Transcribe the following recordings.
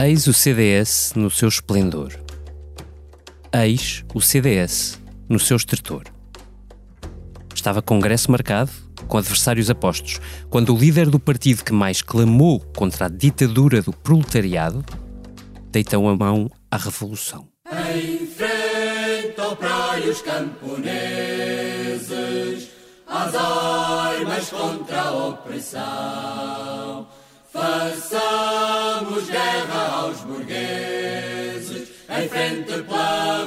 Eis o CDS no seu esplendor. Eis o CDS no seu estertor. Estava congresso marcado, com adversários apostos, quando o líder do partido que mais clamou contra a ditadura do proletariado deitou a mão à revolução. Em frente ao os camponeses, às armas contra a opressão. Façamos guerra aos burgueses, em frente pela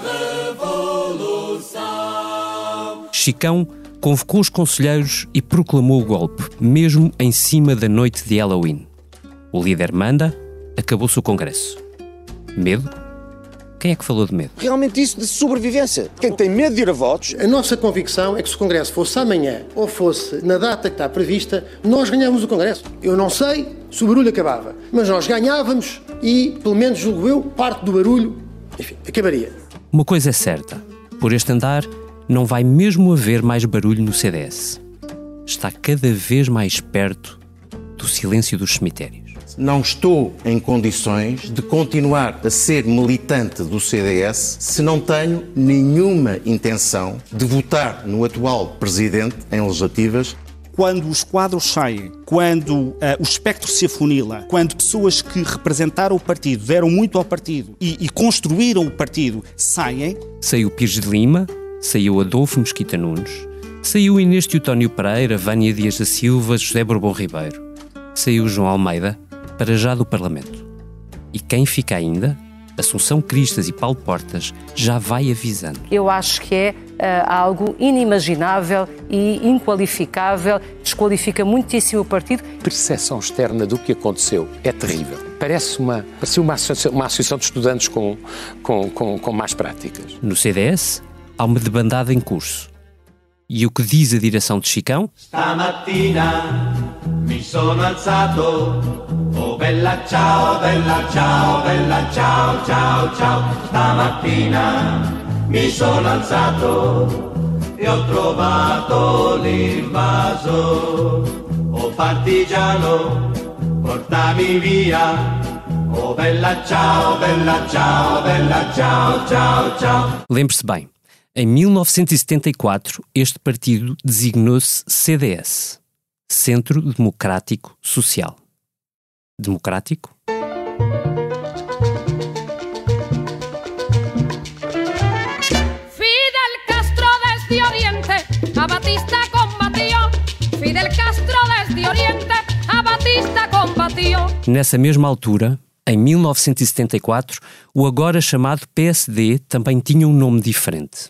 revolução. Chicão convocou os conselheiros e proclamou o golpe, mesmo em cima da noite de Halloween. O líder manda, acabou-se o congresso. Medo? Quem é que falou de medo? Realmente isso de sobrevivência. Quem tem medo de ir a votos. A nossa convicção é que se o Congresso fosse amanhã ou fosse na data que está prevista, nós ganhávamos o Congresso. Eu não sei se o barulho acabava, mas nós ganhávamos e, pelo menos julgo eu, parte do barulho, enfim, acabaria. Uma coisa é certa: por este andar, não vai mesmo haver mais barulho no CDS. Está cada vez mais perto do silêncio dos cemitérios. Não estou em condições de continuar a ser militante do CDS se não tenho nenhuma intenção de votar no atual presidente em legislativas quando os quadros saem, quando uh, o espectro se afunila, quando pessoas que representaram o partido, deram muito ao partido e, e construíram o partido saem. Saiu Pires de Lima, saiu Adolfo Mesquita Nunes, saiu Inês Teutónio Pereira, Vânia Dias da Silva, José Bourbon Ribeiro, saiu João Almeida, para já do Parlamento. E quem fica ainda, Assunção Cristas e Paulo Portas, já vai avisando. Eu acho que é uh, algo inimaginável e inqualificável, desqualifica muitíssimo o partido. A percepção externa do que aconteceu é terrível. Parece uma, parece uma, associação, uma associação de estudantes com, com, com, com más práticas. No CDS, há uma debandada em curso. E o que diz a direção de Chicão? Stamattina mi sono alzato Oh bella ciao, bella ciao, bella ciao, ciao, ciao. Stamattina mi sono alzato e ho trovato l'invaso. Oh partigiano, portami via. Oh bella ciao, bella ciao, bella ciao, ciao, ciao. Lembre-se bem, em 1974 este partido designou-se CDS Centro Democrático Social democrático? Fidel Castro desde Oriente, a Batista combatió. Fidel Castro desde Oriente, a Batista combatió. Nessa mesma altura, em 1974, o agora chamado PSD também tinha um nome diferente.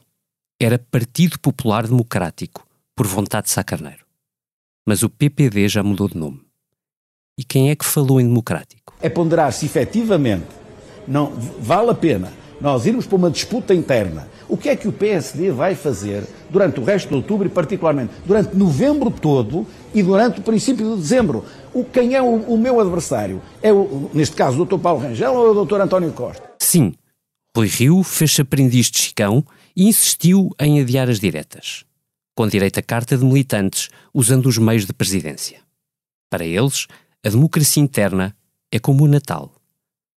Era Partido Popular Democrático, por vontade de Sá Carneiro. Mas o PPD já mudou de nome. E quem é que falou em democrático? É ponderar se efetivamente não vale a pena nós irmos para uma disputa interna. O que é que o PSD vai fazer durante o resto de outubro e, particularmente, durante novembro todo e durante o princípio de dezembro? O, quem é o, o meu adversário? É, o, neste caso, o Dr. Paulo Rangel ou é o Dr. António Costa? Sim. Rui Rio fez-se aprendiz de Chicão e insistiu em adiar as diretas, com direito a carta de militantes, usando os meios de presidência. Para eles, a democracia interna é como o Natal.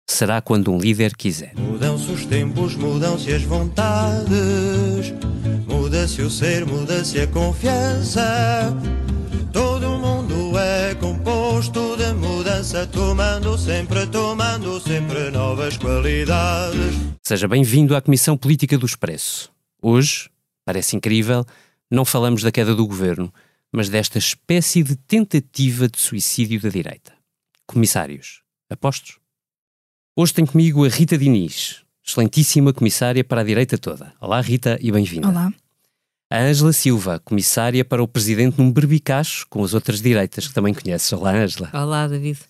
Será quando um líder quiser. Mudam-se os tempos, mudam-se as vontades, muda-se o ser, muda-se a confiança. Todo mundo é composto de mudança, tomando sempre, tomando sempre novas qualidades. Seja bem-vindo à Comissão Política do Expresso. Hoje, parece incrível, não falamos da queda do governo, mas desta espécie de tentativa de suicídio da direita. Comissários, apostos? Hoje tenho comigo a Rita Diniz, excelentíssima comissária para a direita toda. Olá, Rita, e bem-vinda. Olá. A Ângela Silva, comissária para o presidente num berbicacho com as outras direitas, que também conheces. Olá, Ângela. Olá, David.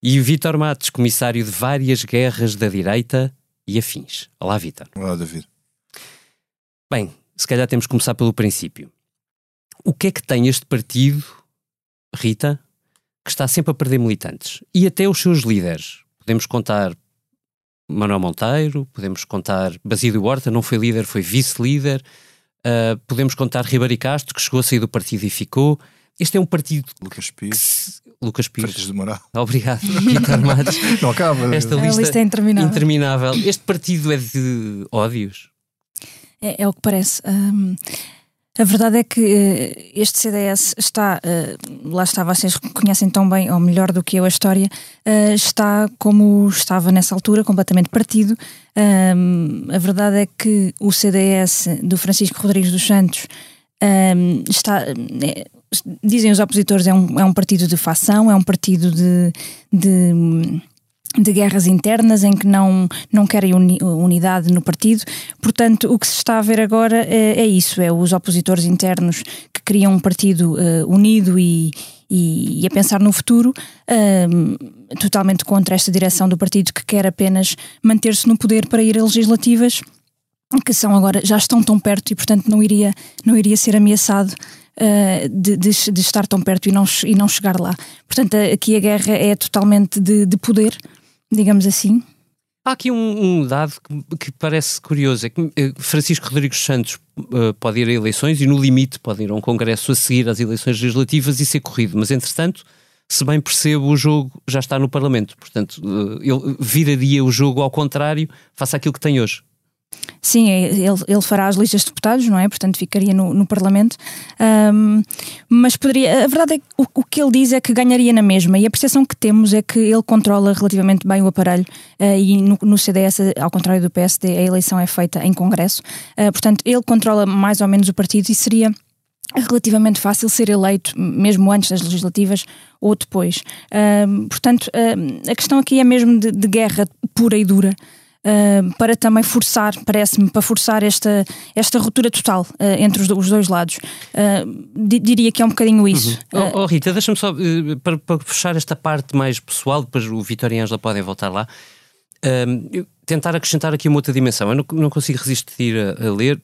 E o Vítor Matos, comissário de várias guerras da direita e afins. Olá, Vítor. Olá, David. Bem, se calhar temos que começar pelo princípio. O que é que tem este partido, Rita, que está sempre a perder militantes? E até os seus líderes. Podemos contar Manuel Monteiro, podemos contar Basílio Horta, não foi líder, foi vice-líder. Uh, podemos contar Ribeiro Castro, que chegou a sair do partido e ficou. Este é um partido. Lucas Pires. Lucas Pires. Freitas do Moral. Obrigado, Vitor Matos. Não acaba. Esta lista, lista é interminável. interminável. Este partido é de ódios? É, é o que parece. Hum, a verdade é que eh, este CDS está, eh, lá está, vocês conhecem tão bem, ou melhor do que eu, a história, eh, está como estava nessa altura, completamente partido. A verdade é que o CDS do Francisco Rodrigues dos Santos está. é, dizem os opositores, é um, é um partido de facção, é um partido de- de de guerras internas em que não, não querem uni- unidade no partido. Portanto, o que se está a ver agora é, é isso: é os opositores internos que criam um partido eh, unido e, e, e a pensar no futuro, ahm, totalmente contra esta direção do partido que quer apenas manter-se no poder para ir a legislativas que são agora já estão tão perto e portanto não iria não iria ser ameaçado eh, de, de- de estar tão perto e não e não chegar lá portanto aqui a guerra é totalmente de, de poder digamos assim Há aqui um, um dado que, que parece curioso: é que eh, Francisco Rodrigues Santos eh, pode ir a eleições e, no limite, pode ir a um congresso a seguir às eleições legislativas e ser corrido, mas entretanto. Se bem percebo, o jogo já está no Parlamento. Portanto, eh, ele viraria o jogo ao contrário, face àquilo que tem hoje. Sim, é- ele, ele fará as listas de deputados, não é? Portanto, ficaria no, no Parlamento. Ahm, mas poderia. A verdade é que o, o que ele diz é que ganharia na mesma, e a percepção que temos é que ele controla relativamente bem o aparelho, ah, e no, no CDS, ao contrário do PSD, a eleição é feita em Congresso. Ah, portanto, ele controla mais ou menos o partido e seria relativamente fácil ser eleito, mesmo antes das legislativas ou depois. Ahm, portanto, a questão aqui é mesmo de, de guerra pura e dura. Para também forçar, parece-me, para forçar esta, esta ruptura total ah, entre os, os dois lados. Ahm, di- diria que é um bocadinho isso. Ah, Oh, oh, Rita, deixa-me só, eh, para, para puxar esta parte mais pessoal, depois o Vitor e a Ângela podem voltar lá, tentar acrescentar aqui uma outra dimensão. Eu não, não consigo resistir a, a ler.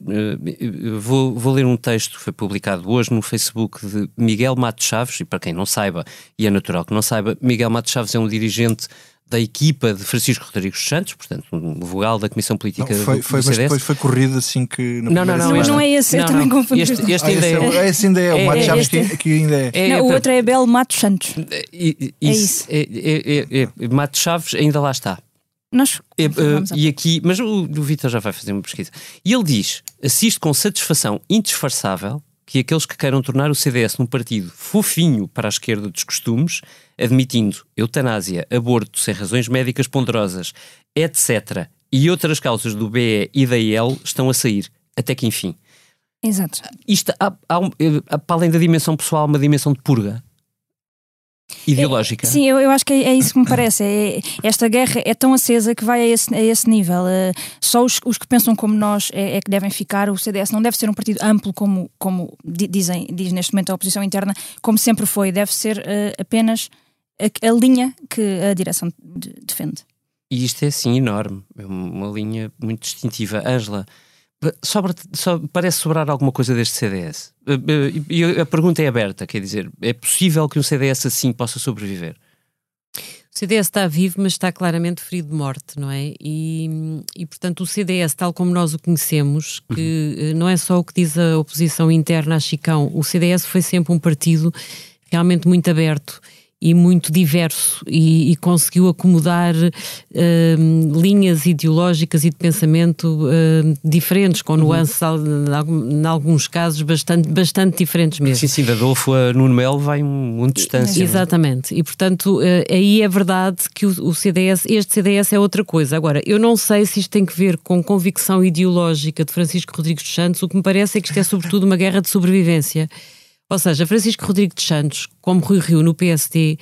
eu vou, vou ler um texto que foi publicado hoje no Facebook de Miguel Matos Chaves, e para quem não saiba, e é natural que não saiba, Miguel Matos Chaves é um dirigente da equipa de Francisco Rodrigues Santos, portanto, um vogal da Comissão Política Não, foi, do, foi, do mas CDS. depois foi corrido assim que. na Não, não, primeira não, Mas não é esse, eu Não, também não. confundi. Este- este Ah, ainda esse, é- é, esse ainda é. O é- Matos é- Chaves este- que, que ainda é. É- Não, é o para- outro é Abel Matos Santos. E- e- É isso, é- é- é- é- Matos Chaves ainda lá está. Nós É, à- e aqui, mas o, o Vitor já vai fazer uma pesquisa. E ele diz: assiste com satisfação indisfarçável que aqueles que queiram tornar o CDS num partido fofinho para a esquerda dos costumes, admitindo eutanásia, aborto sem razões médicas ponderosas, etc., e outras causas do BE e da IL estão a sair, até que enfim. Exato. Isto, há, há eh, há, para além da dimensão pessoal, uma dimensão de purga ideológica. Sim, eu, eu acho que é, é isso que me parece. É, esta guerra é tão acesa que vai a esse, a esse nível. Eh, só os, os que pensam como nós é, é que devem ficar. O CDS não deve ser um partido amplo, como, como di- dizem, diz neste momento a oposição interna, como sempre foi. Deve ser eh, apenas a, a linha que a direção de- defende. E isto é assim enorme, é uma linha muito distintiva. Ângela, sobra- só, parece sobrar alguma coisa deste CDS? Eh, eh, E a pergunta é aberta, quer dizer, é possível que um CDS assim possa sobreviver? O CDS está vivo, mas está claramente ferido de morte, não é? E, e, portanto, o CDS, tal como nós o conhecemos, que eh, não é só o que diz a oposição interna a Chicão, o CDS foi sempre um partido realmente muito aberto e muito diverso e, e conseguiu acomodar eh, linhas ideológicas e de pensamento eh, diferentes, com nuances, al- em alguns casos, bastante, bastante diferentes mesmo. Sim, sim, da Adolfo a Nuno Melo vai um de distância. é? Exatamente. E, portanto, eh, aí é verdade que o, o CDS, este CDS é outra coisa. Agora, eu não sei se isto tem que ver com convicção ideológica de Francisco Rodrigues dos Santos. O que me parece é que isto é, sobretudo, uma guerra de sobrevivência. Ou seja, Francisco Rodrigues dos Santos, como Rui Rio no PSD,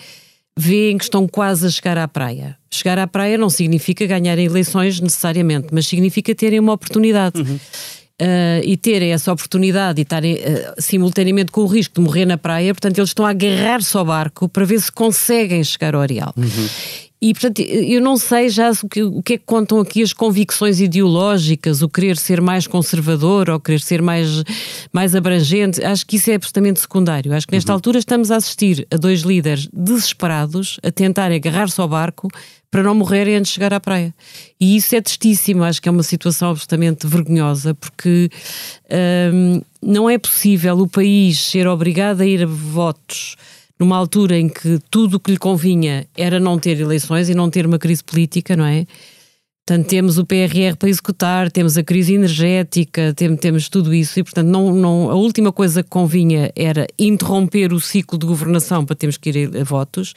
vêem que estão quase a chegar à praia. Chegar à praia não significa ganhar eleições necessariamente, mas significa terem uma oportunidade. Uh, e terem essa oportunidade e estarem uh, simultaneamente com o risco de morrer na praia, portanto, eles estão a agarrar-se ao barco para ver se conseguem chegar ao areal. E, portanto, eu não sei já o que, o que é que contam aqui as convicções ideológicas, o querer ser mais conservador ou querer ser mais, mais abrangente. Acho que isso é absolutamente secundário. Acho que nesta altura estamos a assistir a dois líderes desesperados a tentarem agarrar-se ao barco para não morrerem antes de chegar à praia. E isso é tristíssimo. Acho que é uma situação absolutamente vergonhosa, porque hum, não é possível o país ser obrigado a ir a votos numa altura em que tudo o que lhe convinha era não ter eleições e não ter uma crise política, não é? Portanto, temos o PRR para executar, temos a crise energética, temos, temos tudo isso e, portanto, não, não, a última coisa que convinha era interromper o ciclo de governação para termos que ir a, votos.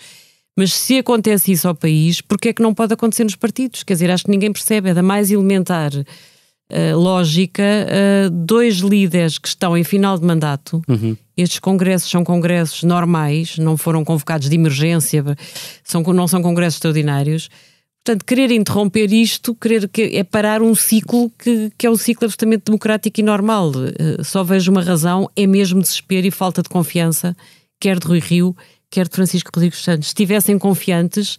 Mas se acontece isso ao país, por que é que não pode acontecer nos partidos? Quer dizer, acho que ninguém percebe, é da mais elementar uh, lógica. Uh, dois líderes que estão em final de mandato, Uhum. estes congressos são congressos normais, não foram convocados de emergência, são, não são congressos extraordinários. Portanto, querer interromper isto querer que, é parar um ciclo que, que é um ciclo absolutamente democrático e normal. Uh, só vejo uma razão, é mesmo desespero e falta de confiança, quer de Rui Rio, quer de Francisco Rodrigues Santos. Se estivessem confiantes,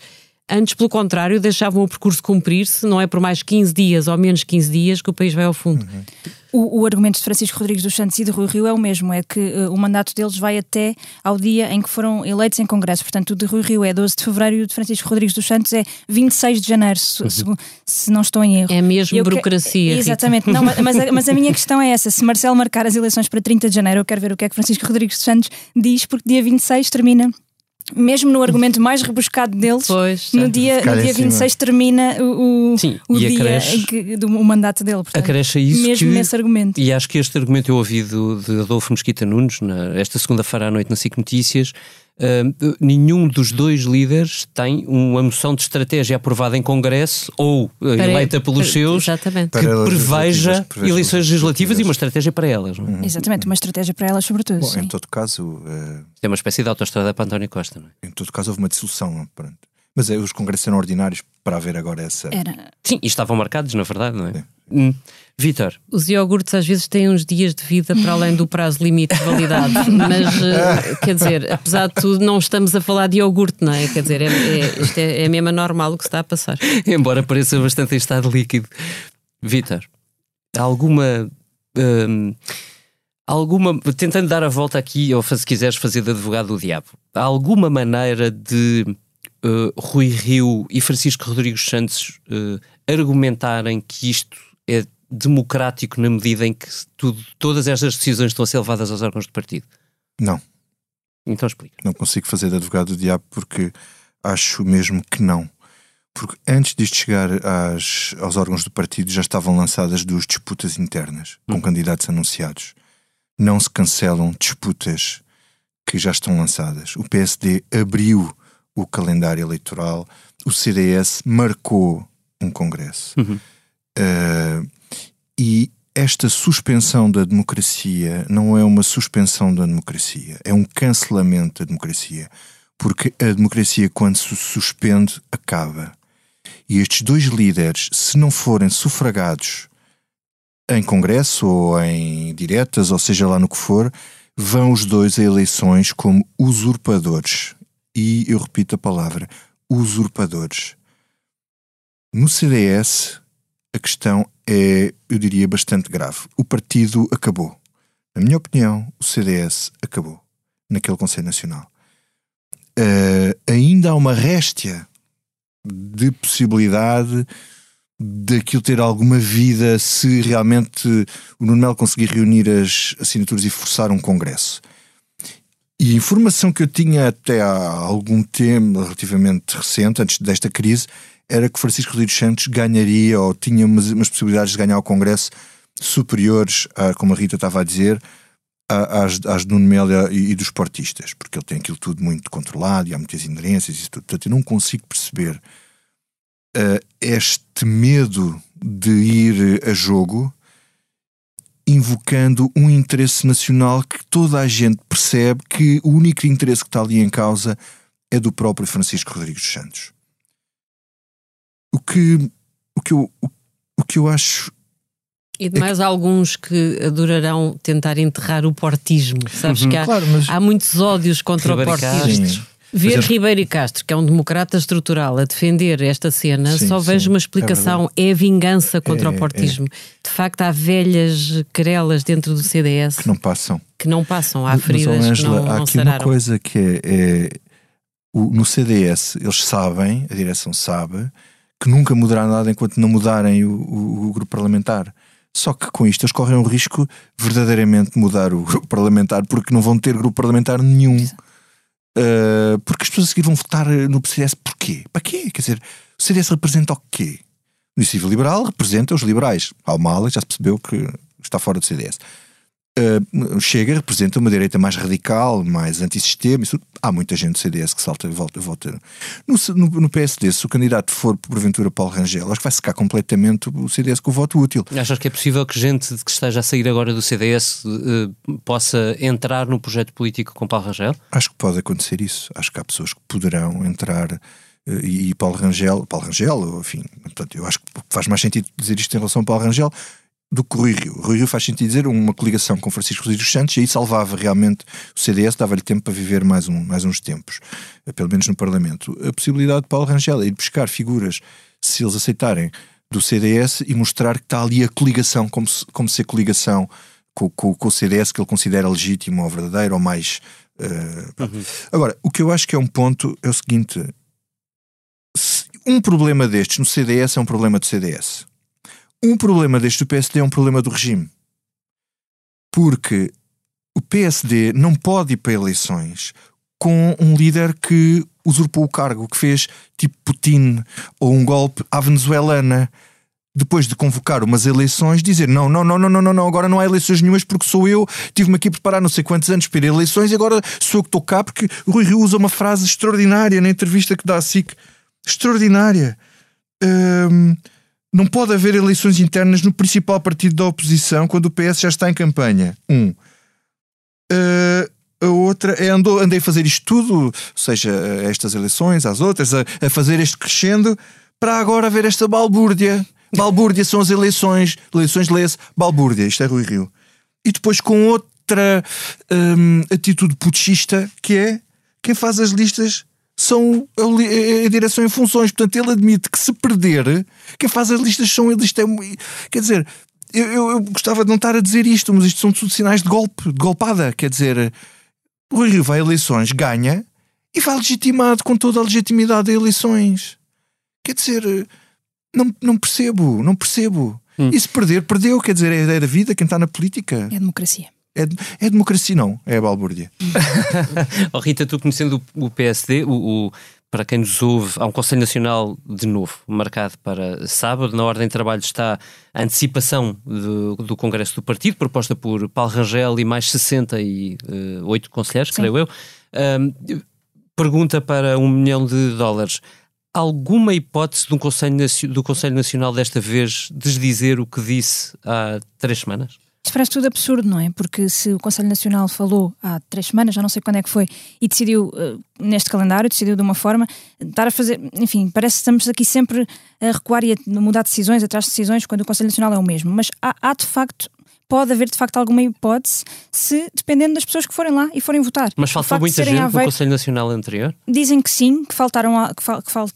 antes, pelo contrário, deixavam o percurso cumprir-se, não é por mais 15 dias ou menos 15 dias que o país vai ao fundo. O, o argumento de Francisco Rodrigues dos Santos e de Rui Rio é o mesmo, é que uh, o mandato deles vai até ao dia em que foram eleitos em Congresso. Portanto, o de Rui Rio é 12 de fevereiro e o de Francisco Rodrigues dos Santos é 26 de janeiro, se, se, se não estou em erro. É mesmo Eu que- burocracia. Rita. Exatamente, não, mas, mas a, mas a minha questão é essa: se Marcelo marcar as eleições para 30 de janeiro, eu quero ver o que é que Francisco Rodrigues dos Santos diz, porque dia 26 termina. Mesmo no argumento mais rebuscado deles, no dia, no dia cima. 26 termina o, o, Sim, o e dia que, do o mandato dele. Portanto, Acresce a isso mesmo que, nesse argumento. E acho que este argumento eu ouvi do, de Adolfo Mesquita Nunes, na, esta segunda-feira à noite na SIC Notícias. Ah, nenhum dos dois líderes tem uma moção de estratégia aprovada em Congresso ou Para- eleita pelos para- seus exatamente. que preveja legislativas, eleições legislativas e uma estratégia para elas. Não é? Exatamente, uma estratégia para elas, sobretudo. Bom, sim. em todo caso, eh, É uma espécie de autoestrada para António Costa. Não é? em todo caso houve uma dissolução. Pronto. Mas é, os congressos eram ordinários para haver agora essa. Era. Sim, e estavam marcados, na verdade, não é? Hum. Vítor, Os iogurtes às vezes têm uns dias de vida para além do prazo limite de validade, mas eh, quer dizer, apesar de tudo, não estamos a falar de iogurte, não é? Quer dizer, é, é, isto é, é mesmo anormal o que se está a passar. embora pareça bastante em estado líquido. Vítor, há alguma. hum, alguma. Tentando dar a volta aqui, ou se quiseres fazer de advogado do diabo, há alguma maneira de uh, Rui Rio e Francisco Rodrigues Santos uh, argumentarem que isto é democrático na medida em que tudo, todas estas decisões estão a ser levadas aos órgãos de partido? Não. Então explica. Não consigo fazer de advogado do diabo porque acho mesmo que não. Porque antes disto chegar às, aos órgãos do partido já estavam lançadas duas disputas internas com candidatos anunciados. Não se cancelam disputas que já estão lançadas. O PSD abriu o calendário eleitoral, o CDS marcou um congresso. Uh, e esta suspensão da democracia não é uma suspensão da democracia, é um cancelamento da democracia. Porque a democracia, quando se suspende, acaba. E estes dois líderes, se não forem sufragados em congresso ou em diretas, ou seja lá no que for, vão os dois a eleições como usurpadores. E eu repito a palavra: usurpadores. No CDS, a questão é, eu diria, bastante grave. O partido acabou. Na minha opinião, o CDS acabou naquele Conselho Nacional. Uh, ainda há uma réstia de possibilidade daquilo ter alguma vida se realmente o Nuno Melo conseguir reunir as assinaturas e forçar um congresso. E a informação que eu tinha até há algum tempo, relativamente recente, antes desta crise, era que Francisco Rodrigues Santos ganharia ou tinha umas, umas possibilidades de ganhar o Congresso superiores, a, como a Rita estava a dizer, às, às Nuno Melo e, e dos portistas, porque ele tem aquilo tudo muito controlado e há muitas inderências e tudo. Portanto, eu não consigo perceber eh, este medo de ir a jogo invocando um interesse nacional que toda a gente percebe que o único interesse que está ali em causa é do próprio Francisco Rodrigues Santos. O que, o que, eu, o, o que eu acho E de mais alguns que adorarão tentar enterrar o portismo. Sabes Uhum. que há, Claro, mas- há muitos ódios contra o Sim. portismo. Ver Mas é- Ribeiro e Castro, que é um democrata estrutural, a defender esta cena, Sim, só sim, vejo uma é explicação. É, a vingança contra É, o portismo. De facto, há velhas querelas dentro do CDS que não passam. que não passam. Há Mas, ó, feridas que Ângela, não, há não aqui uma sararam. coisa que é, é o- no CDS eles sabem, a direção sabe, que nunca mudará nada enquanto não mudarem o, o- o grupo parlamentar. Só que com isto eles correm o risco verdadeiramente de mudar o grupo parlamentar, porque não vão ter grupo parlamentar nenhum. Uh, porque as pessoas a seguir vão votar no CDS porquê? Para quê? Quer dizer, o CDS representa o quê? O Iniciativa Liberal representa os liberais. Almala já se percebeu que está fora do CDS. Uh, Chega representa uma direita mais radical, mais antissistema. Isso, há muita gente do CDS que salta e volta. volta. No, no, no PSD, se o candidato for porventura Paulo Rangel, acho que vai secar completamente o CDS com o voto útil. Achas que é possível que gente que esteja a sair agora do CDS eh, possa entrar no projeto político com Paulo Rangel? Acho que pode acontecer isso. Acho que há pessoas que poderão entrar e, e Paulo Rangel, Paulo Rangel, enfim, portanto, eu acho que faz mais sentido dizer isto em relação a Paulo Rangel do que Rui Rio. Rui Rio faz sentido dizer uma coligação com Francisco Rodrigues dos Santos e aí salvava realmente o CDS, dava-lhe tempo para viver mais, um, mais uns tempos, eh, pelo menos no Parlamento. A possibilidade de Paulo Rangel é ir buscar figuras, se eles aceitarem, do CDS e mostrar que está ali a coligação, como se, como se a coligação com, com, com o CDS que ele considera legítimo ou verdadeiro ou mais. eh, pá. Agora, o que eu acho que é um ponto é o seguinte: se um problema destes no CDS é um problema do CDS. Um problema deste PSD é um problema do regime. Porque o PSD não pode ir para eleições com um líder que usurpou o cargo, que fez tipo Putin ou um golpe à venezuelana. Depois de convocar umas eleições, dizer não, não, não, não, não, não, agora não há eleições nenhumas porque sou eu, tive-me aqui a preparar não sei quantos anos para ir eleições e agora sou eu que estou cá porque o Rui Rio usa uma frase extraordinária na entrevista que dá a SIC. Extraordinária. Hum, não pode haver eleições internas no principal partido da oposição quando o PS já está em campanha. Um. Uh, a outra é andou, andei a fazer isto tudo, ou seja, a estas eleições, às outras, a, a fazer este crescendo, para agora haver esta balbúrdia. Balbúrdia são as eleições, eleições lê-se balbúrdia, isto é Rui Rio. E depois com outra hum, atitude putschista, que é quem faz as listas são a, a direção em funções. Portanto, ele admite que se perder, quem faz as listas são eles. Isto é, quer dizer, eu, eu- eu gostava de não estar a dizer isto, mas isto são tudo sinais de golpe, de golpada. Quer dizer, o Rui Rio vai a eleições, ganha e vai legitimado com toda a legitimidade a eleições. Quer dizer, não, não percebo, não percebo. E se perder, perdeu. Quer dizer, é a ideia da vida, quem está na política. É democracia. É, é democracia, não. É a balbúrdia. Oh, Rita, tu conhecendo o, o PSD, o, o- para quem nos ouve, há um Conselho Nacional de novo, marcado para sábado. Na ordem de trabalho está a antecipação do, do Congresso do Partido, proposta por Paulo Rangel e mais 68 conselheiros, creio eu. Ahm, pergunta para um milhão de dólares. Alguma hipótese do Conselho, do Conselho Nacional desta vez desdizer o que disse há três semanas? Isto parece tudo absurdo, não é? Porque se o Conselho Nacional falou há três semanas, já não sei quando é que foi, e decidiu eh, neste calendário, decidiu de uma forma, estar a fazer, enfim, parece que estamos aqui sempre a recuar e a mudar decisões atrás de decisões quando o Conselho Nacional é o mesmo. Mas há, há de facto, pode haver de facto alguma hipótese se, dependendo das pessoas que forem lá e forem votar. Mas faltou muita gente no Aveiro- Conselho Nacional anterior? Dizem que sim, que faltaram, que, fal- que fal-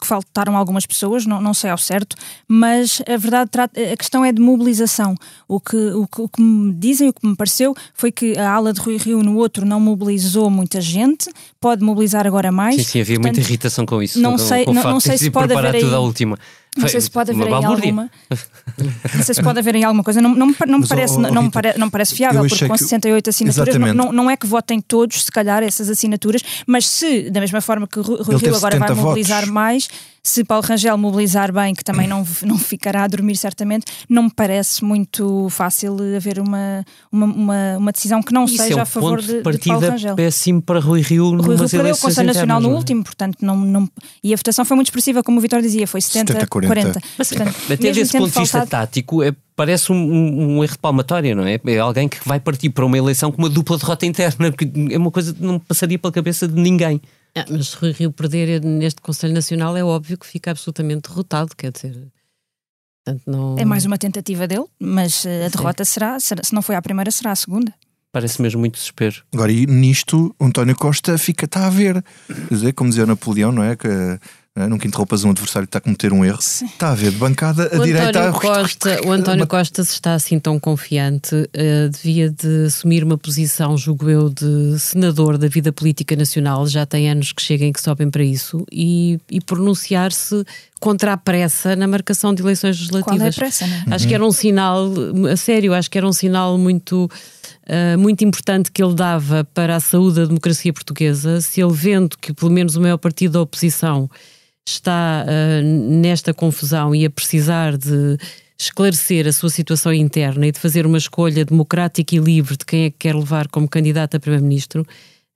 que faltaram algumas pessoas, não, não sei ao certo, mas a verdade a questão é de mobilização. O que, o, que, o que me dizem, o que me pareceu, foi que a ala de Rui Rio no outro não mobilizou muita gente, pode mobilizar agora mais. Sim, sim, havia Portanto, muita irritação com isso. não com, sei- com não- não sei se pode haver aí- tudo à última. Não sei se pode haver aí alguma. Não sei se pode haver aí alguma coisa. Não, não, me pa- não me parece, oh, não, não, me Rita, pare- não me parece fiável, porque com que- 68 assinaturas não, não, não é que votem todos, se calhar, essas assinaturas, mas se, da mesma forma que o Rui Rio agora vai 70 mobilizar votos. mais, se Paulo Rangel mobilizar bem, que também não, não ficará a dormir certamente, não me parece muito fácil haver uma, uma, uma, uma decisão que não Isso seja é um a favor ponto de, de partida Paulo Rangel. péssimo para Rui Rio Rui Rio perdeu o Conselho Nacional no não é? último, portanto, não, não, e a votação foi muito expressiva, como o Vitor dizia, foi 70, 70-40. 40. Mas Portanto, até desse ponto de vista faltado- tático, é, parece um, um- um erro de palmatória, não é? É alguém que vai partir para uma eleição com uma dupla derrota interna, que é uma coisa que não passaria pela cabeça de ninguém. Ah, mas se Rui Rio perder neste Conselho Nacional é óbvio que fica absolutamente derrotado, quer dizer. Portanto, não... É mais uma tentativa dele, mas eh, a derrota será, será- se não foi a primeira, será a segunda. Parece mesmo muito desespero. Agora, e nisto, António Costa fica, está a ver. Quer dizer, como dizia o Napoleão, não é? Que é? nunca interrompas um adversário que está a cometer um erro. Está a ver de bancada a o direita. António Costa, o António Costa, se está assim tão confiante, uh, devia de assumir uma posição, julgo eu, de senador da vida política nacional. Já tem anos que cheguem que sobem para isso e, e pronunciar-se contra a pressa na marcação de eleições legislativas. Qual é a pressa, não é? Acho que era um sinal, a sério, acho que era um sinal muito. Uh, muito importante que ele dava para a saúde da democracia portuguesa, se ele vendo que pelo menos o maior partido da oposição está uh, nesta confusão e a precisar de esclarecer a sua situação interna e de fazer uma escolha democrática e livre de quem é que quer levar como candidato a Primeiro-Ministro,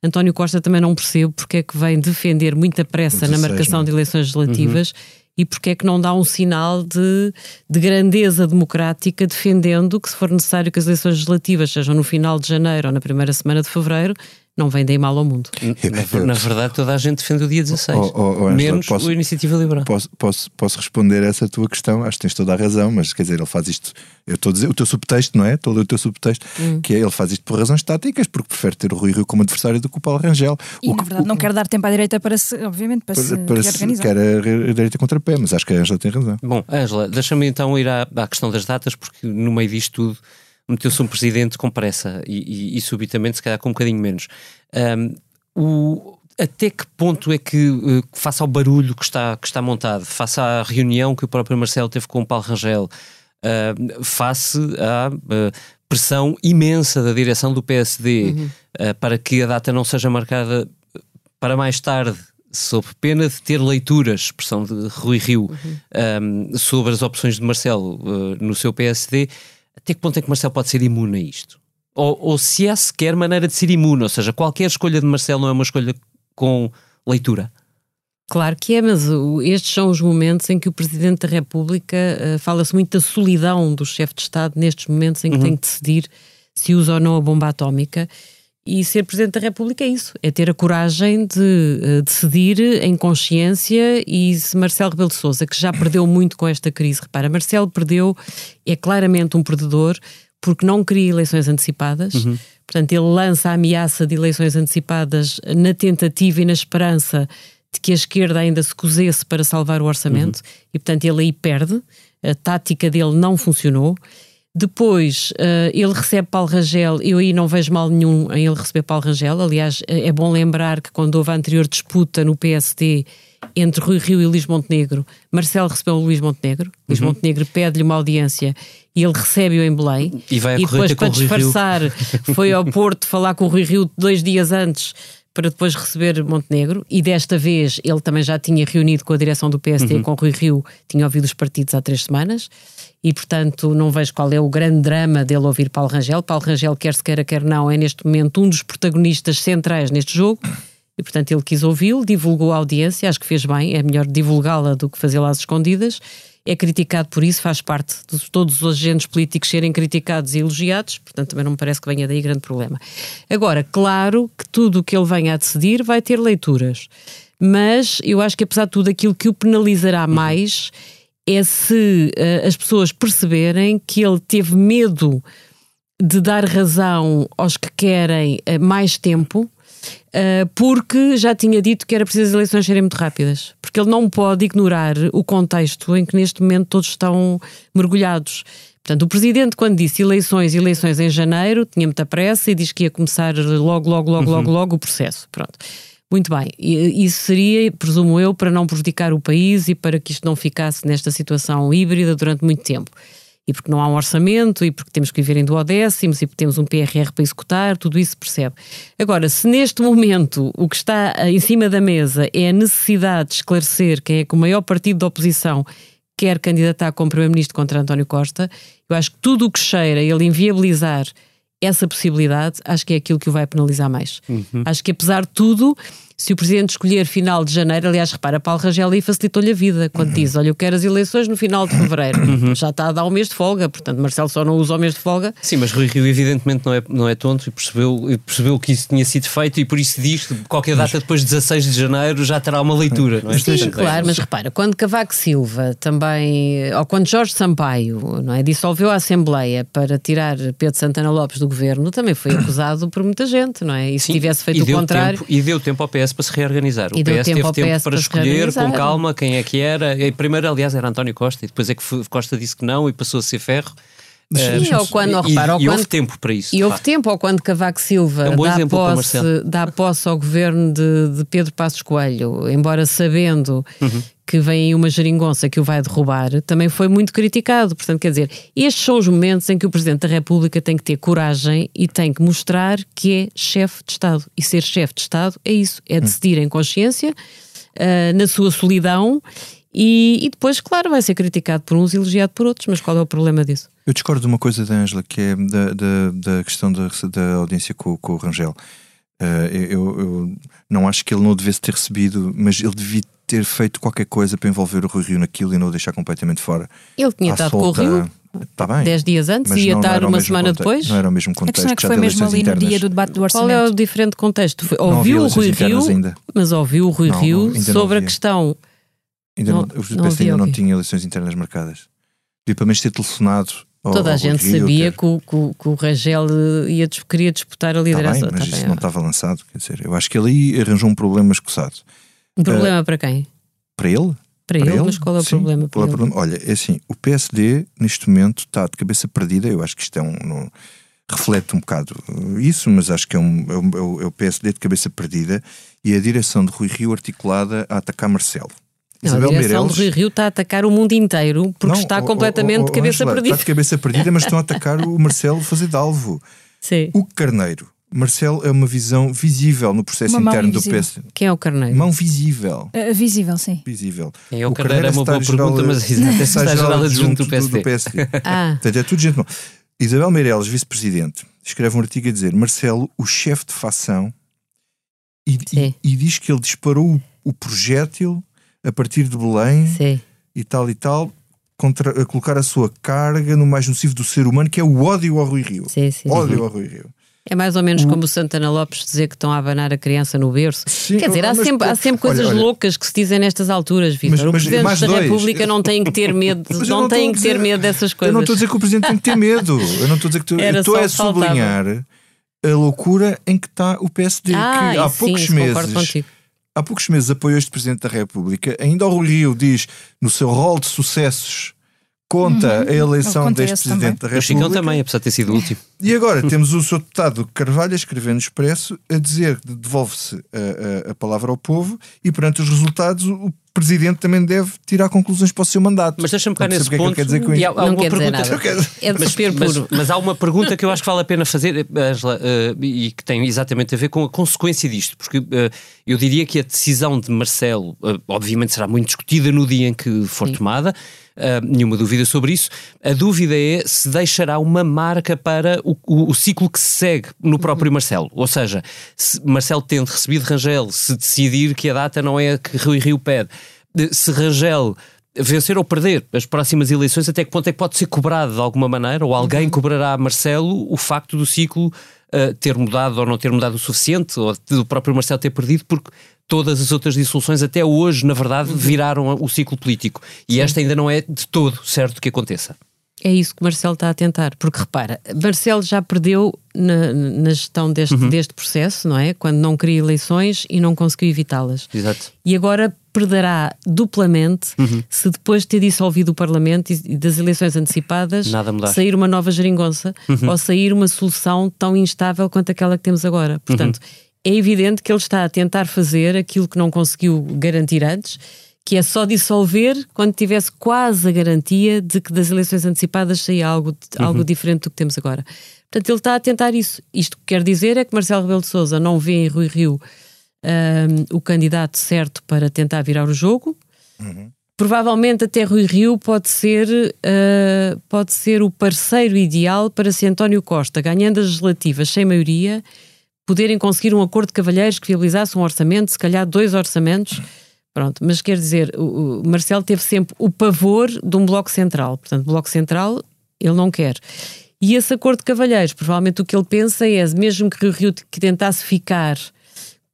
António Costa também não percebe porque é que vem defender muita pressa 16, na marcação não? de eleições legislativas uhum. e porque é que não dá um sinal de, de grandeza democrática defendendo que, se for necessário que as eleições legislativas sejam no final de janeiro ou na primeira semana de fevereiro, não vendem mal ao mundo. Na, na, verdade, toda a gente defende o dia 16. Oh, oh, oh, Angela, menos posso, a Iniciativa Liberal. Posso, posso, posso responder a essa tua questão? Acho que tens toda a razão, mas quer dizer, ele faz isto. Eu estou a dizer, o teu subtexto, não é? Todo o teu subtexto, hum. que é ele faz isto por razões táticas, porque prefere ter o Rui Rio como adversário do que o Paulo Rangel. E o na verdade, não quer dar tempo à direita para se, obviamente, para, para se, para se. Quer a, a direita contra pé, mas acho que a Angela tem razão. Bom, Angela, deixa-me então ir à, à questão das datas, porque no meio disto tudo meteu-se um presidente com pressa e, e, e, subitamente, se calhar, com um bocadinho menos. Um, o, até que ponto é que, uh, face ao barulho que está, que está montado, face à reunião que o próprio Marcelo teve com o Paulo Rangel, uh, face à uh, pressão imensa da direção do PSD uhum. para que a data não seja marcada para mais tarde, sob pena de ter leituras, expressão de Rui Rio, uhum. um, sobre as opções de Marcelo no seu PSD, até que ponto é que Marcelo pode ser imune a isto? Ou, ou se há sequer maneira de ser imune, ou seja, qualquer escolha de Marcelo não é uma escolha com leitura? Claro que é, mas estes são os momentos em que o Presidente da República uh, fala-se muito da solidão do chefe de Estado nestes momentos em que uhum. tem que decidir se usa ou não a bomba atómica. E ser Presidente da República é isso, é ter a coragem de uh, decidir em consciência e se Marcelo Rebelo de Sousa, que já perdeu muito com esta crise, repara, Marcelo perdeu, é claramente um perdedor, porque não queria eleições antecipadas. Uhum. Portanto, ele lança a ameaça de eleições antecipadas na tentativa e na esperança de que a esquerda ainda se cozesse para salvar o orçamento uhum. e, portanto, ele aí perde. A tática dele não funcionou. Depois, uh, ele recebe Paulo Rangel. Eu aí não vejo mal nenhum em ele receber Paulo Rangel. Aliás, é bom lembrar que quando houve a anterior disputa no PSD entre Rui Rio e Luís Montenegro, Marcelo recebeu o Luís Montenegro. Uhum. Luís Montenegro pede-lhe uma audiência e ele recebe-o em Belém. E, vai e depois, para disfarçar, foi ao Porto falar com o Rui Rio dois dias antes para depois receber Montenegro. E desta vez ele também já tinha reunido com a direção do PST, uhum. com Rui Rio, tinha ouvido os partidos há três semanas. E, portanto, não vejo qual é o grande drama dele ouvir Paulo Rangel. Paulo Rangel, quer se queira, quer não, é neste momento um dos protagonistas centrais neste jogo. E, portanto, ele quis ouvi-lo, divulgou a audiência, acho que fez bem, é melhor divulgá-la do que fazê-la às escondidas é criticado por isso, faz parte de todos os agentes políticos serem criticados e elogiados, portanto também não me parece que venha daí grande problema. Agora, claro que tudo o que ele venha a decidir vai ter leituras, mas eu acho que apesar de tudo aquilo que o penalizará mais é se uh, as pessoas perceberem que ele teve medo de dar razão aos que querem uh, mais tempo porque já tinha dito que era preciso as eleições serem muito rápidas. Porque ele não pode ignorar o contexto em que neste momento todos estão mergulhados. Portanto, o Presidente, quando disse eleições, eleições em janeiro, tinha muita pressa e diz que ia começar logo, logo, logo, uhum. logo, logo o processo. Pronto. Muito bem. Isso seria, presumo eu, para não prejudicar o país e para que isto não ficasse nesta situação híbrida durante muito tempo e porque não há um orçamento, e porque temos que viver em duodécimos, e porque temos um PRR para executar, tudo isso percebe. Agora, se neste momento o que está em cima da mesa é a necessidade de esclarecer quem é que o maior partido da oposição quer candidatar como Primeiro-Ministro contra António Costa, eu acho que tudo o que cheira ele inviabilizar essa possibilidade, acho que é aquilo que o vai penalizar mais. Uhum. Acho que apesar de tudo, se o Presidente escolher final de janeiro, aliás, repara, Paulo Rangel aí facilitou-lhe a vida quando Uhum. diz: Olha, eu quero as eleições no final de fevereiro. Já está a dar um mês de folga, portanto, Marcelo só não usa o mês de folga. Sim, mas Rui Rio evidentemente não é, não é tonto e percebeu, e percebeu que isso tinha sido feito e por isso diz que qualquer data depois de 16 de janeiro já terá uma leitura, não é? Sim, é- claro, mas repara, quando Cavaco Silva também, ou quando Jorge Sampaio não é, dissolveu a Assembleia para tirar Pedro Santana Lopes do governo, também foi acusado por muita gente, não é? E se tivesse feito o contrário. Tempo, e deu tempo ao PS para se reorganizar. O PS tempo teve tempo PS para para escolher com calma quem é que era. E primeiro, aliás, era António Costa e depois é que Costa disse que não e passou a ser ferro. Sim, Eh, ou quando, e, repara, ou e quando- houve tempo para isso. E houve tempo, ou quando Cavaco Silva É um dá, posse, dá posse ao governo de, de Pedro Passos Coelho, embora sabendo Uhum. que vem aí uma geringonça que o vai derrubar, também foi muito criticado. Portanto, quer dizer, estes são os momentos em que o Presidente da República tem que ter coragem e tem que mostrar que é chefe de Estado. E ser chefe de Estado é isso, Hum. é decidir em consciência, ah, na sua solidão. E, e depois, claro, vai ser criticado por uns e elogiado por outros, mas qual é o problema disso? Eu discordo de uma coisa da Ângela, que é da, da, da questão da, da audiência com, com o Rangel. Eh, eu, eu não acho que ele não devesse ter recebido, mas ele devia ter feito qualquer coisa para envolver o Rui Rio naquilo e não o deixar completamente fora. Ele tinha estado com o Rio Tá bem. dez dias antes e ia estar uma semana conte- depois. Não era o mesmo A contexto. questão é que foi mesmo ali no internas. dia do debate do Qual orçamento. é o diferente contexto? Foi- ouviu o Rui Rio, ainda. mas ouviu o Rui Não, Rio não, ainda não sobre a questão. Ainda Não- não, o não PS ainda não tinha eleições internas marcadas. Devia pelo menos ter telefonado. ao- Toda a ao gente Rui Rio, sabia ter- que o, que, o- Rangel eh, ia, queria disputar a Tá liderança. bem, mas Tá isso bem, não ah. estava lançado. Quer dizer, eu acho que ele aí arranjou um problema escusado. Um problema Eh, para quem? Para ele? Para ele? Mas qual é o Sim, problema para é ele? problema? Olha, é assim, o PSD neste momento está de cabeça perdida. Eu acho que isto é um. reflete um bocado isso, mas acho que é, um, é, um- é o- é o PSD de cabeça perdida e a direção de Rui Rio articulada a atacar Marcelo. Não, a Isabel direção Meirelles- de Rui Rio está a atacar o mundo inteiro porque Não, está completamente oh, oh, de cabeça Ângela, perdida. Está de cabeça perdida, mas estão a atacar o Marcelo fazer de alvo. Sim. O Carneiro. Marcelo é uma visão visível no processo Uma interno do. PSD. Quem é o Carneiro? Mão visível. Uh, visível, sim. Visível. É o Carneiro é uma boa pergunta, mas exato, é secretário-geral adjunto do PSD. Ah. Portanto, é tudo gente bom. Isabel Meirelles, vice-presidente, escreve um artigo a dizer Marcelo, o chefe de facção, e, e- e diz que ele disparou o, o projétil a partir de Belém e tal e tal, contra, a colocar a sua carga no mais nocivo do ser humano, que é o ódio ao Rui Rio. Sim, sim. Ódio Uhum. ao Rui Rio. É mais ou menos como o Santana Lopes dizer que estão a abanar a criança no berço. Quer dizer, há mas- sempre, há sempre olha, coisas olha. loucas que se dizem nestas alturas, Vitor. Mas- O mas Presidente mais da dois. República não tem que ter medo, Mas eu não, tem que a ter dizer- medo dessas Eu coisas. não estou a dizer que o Presidente tem que ter medo. Eu não estou a dizer que tu, eu estou a o sublinhar a loucura em que está o PSD, Ah, que há sim, poucos concordo meses. Há poucos meses apoiou este Presidente da República. Ainda o Rui Rio diz no seu rol de sucessos conta Uhum. a eleição Conta deste Presidente também. da O Chicão República. também, apesar de ter sido o último. E agora temos o Sr. Deputado Carvalho a escrever no Expresso a dizer que devolve-se a, a- a palavra ao povo e perante os resultados o Presidente também deve tirar conclusões para o seu mandato. Mas deixa-me Não nesse que é que ponto. ele quer dizer com E há- há Não quer dizer pergunta- nada. É mas, mas- mas há uma pergunta que eu acho que vale a pena fazer, Angela, eh, e que tem exatamente a ver com a consequência disto, porque eh, eu diria que a decisão de Marcelo, eh, obviamente, será muito discutida no dia em que for tomada. eh, nenhuma dúvida sobre isso. A dúvida é se deixará uma marca para o, o- o ciclo que se segue no próprio Marcelo. Ou seja, se Marcelo tendo recebido Rangel, se decidir que a data não é a que Rui Rio pede, de- se Rangel vencer ou perder as próximas eleições, até que ponto é que pode ser cobrado de alguma maneira, ou alguém cobrará a Marcelo o facto do ciclo uh, ter mudado ou não ter mudado o suficiente, ou do próprio Marcelo ter perdido, porque todas as outras dissoluções até hoje, na verdade, viraram o ciclo político. E esta ainda não é de todo certo que aconteça. É isso que Marcelo está a tentar, porque repara, Marcelo já perdeu na, na gestão deste, Uhum. deste processo, não é? Quando não queria eleições e não conseguiu evitá-las. Exato. E agora perderá duplamente Uhum. se depois de ter dissolvido o Parlamento e das eleições antecipadas sair uma nova geringonça Uhum. ou sair uma solução tão instável quanto aquela que temos agora. Portanto, Uhum. é evidente que ele está a tentar fazer aquilo que não conseguiu garantir antes, que é só dissolver quando tivesse quase a garantia de que das eleições antecipadas saía algo, Uhum. algo diferente do que temos agora. Portanto, ele está a tentar isso. Isto que quer dizer é que Marcelo Rebelo de Sousa não vê em Rui Rio hum, o candidato certo para tentar virar o jogo. Provavelmente até Rui Rio pode ser, uh, pode ser o parceiro ideal para se António Costa, ganhando as legislativas sem maioria, poderem conseguir um acordo de cavalheiros que viabilizasse um orçamento, se calhar dois orçamentos. Pronto, mas quer dizer, o, o Marcelo teve sempre o pavor de um bloco central. Portanto, bloco central ele não quer. E esse acordo de cavalheiros, provavelmente o que ele pensa é, mesmo que o Rio que tentasse ficar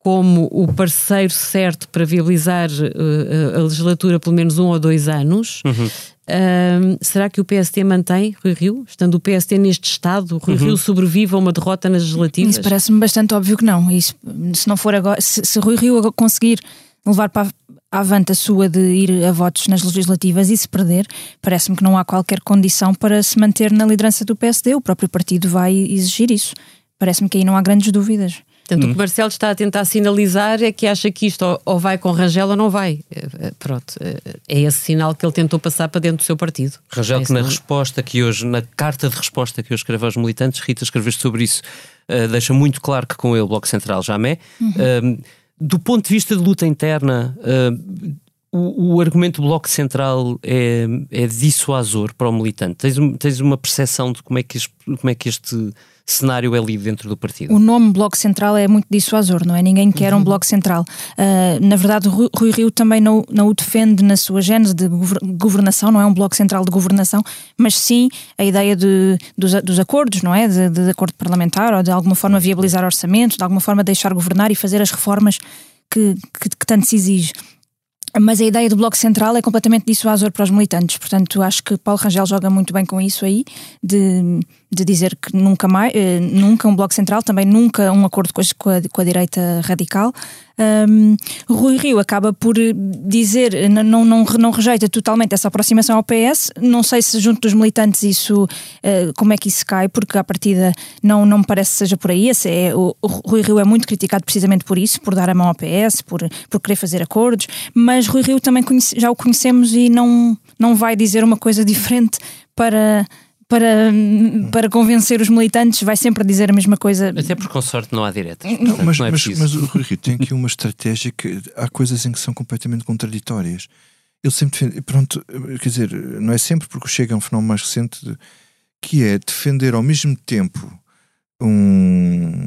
como o parceiro certo para viabilizar uh, a legislatura pelo menos um ou dois anos, uhum. uh, será que o PST mantém Rui Rio? Estando o PST neste estado, Rui uhum. Rio sobrevive a uma derrota nas legislativas? Isso parece-me bastante óbvio que não. Isso, se não for agora, se, se Rui Rio conseguir levar para avante a sua de ir a votos nas legislativas e se perder, parece-me que não há qualquer condição para se manter na liderança do PSD. O próprio partido vai exigir isso. Parece-me que aí não há grandes dúvidas. Portanto, hum. o que Marcelo está a tentar sinalizar é que acha que isto ou, vai com Rangel ou não vai. Eh, eh, pronto, eh, é esse sinal que ele tentou passar para dentro do seu partido. Rangel, é que na não... resposta que hoje, na carta de resposta que eu escrevo aos militantes, Rita, escreveste sobre isso, uh, deixa muito claro que com ele o Bloco Central já é. Uhum. Uh, do ponto de vista de luta interna, uh, o, o, argumento do Bloco Central é, é dissuasor para o militante? Tens, tens uma percepção de como é que este, como é que este cenário é ali dentro do partido? O nome Bloco Central é muito dissuasor, não é? Ninguém quer uhum. um Bloco Central. Uh, na verdade, Rui Rio também não, não o defende na sua gênese de governação, não é um Bloco Central de governação, mas sim a ideia de, dos, dos acordos, não é? De, de acordo parlamentar ou de alguma forma viabilizar orçamentos, de alguma forma deixar governar e fazer as reformas que, que, que tanto se exige. Mas a ideia do Bloco Central é completamente dissuasor para os militantes, portanto acho que Paulo Rangel joga muito bem com isso aí, de, de dizer que nunca mais, eh, nunca um Bloco Central, também nunca um acordo com a, com a direita radical, um, Rui Rio acaba por dizer, não, não, não rejeita totalmente essa aproximação ao PS. Não sei se junto dos militantes isso, uh, como é que isso cai, porque à partida não, não me parece que seja por aí. Esse é, o, o Rui Rio é muito criticado precisamente por isso, por dar a mão ao PS, por, por querer fazer acordos, mas Rui Rio também conhece, já o conhecemos e não, não vai dizer uma coisa diferente para para, para convencer os militantes, vai sempre dizer a mesma coisa. Até porque com sorte não há diretas. Não, mas, não é mas, mas, o Rui Rio tem aqui uma estratégia que há coisas em que são completamente contraditórias. Ele sempre defende, pronto, quer dizer, não é sempre porque chega a um fenómeno mais recente de, que é defender ao mesmo tempo um